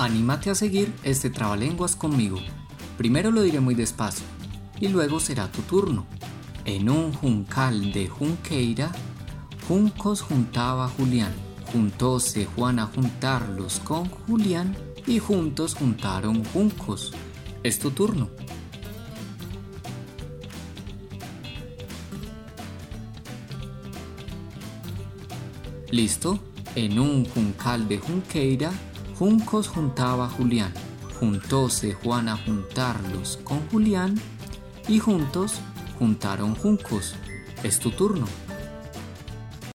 Anímate a seguir este trabalenguas conmigo. Primero lo diré muy despacio y luego será tu turno. En un juncal de Junqueira, juncos juntaba Julián. Juntóse Juan a juntarlos con Julián y juntos juntaron juncos. Es tu turno. ¿Listo? En un juncal de Junqueira, juncos juntaba Julián. Juntóse Juan a juntarlos con Julián y juntos juntaron juncos. Es tu turno.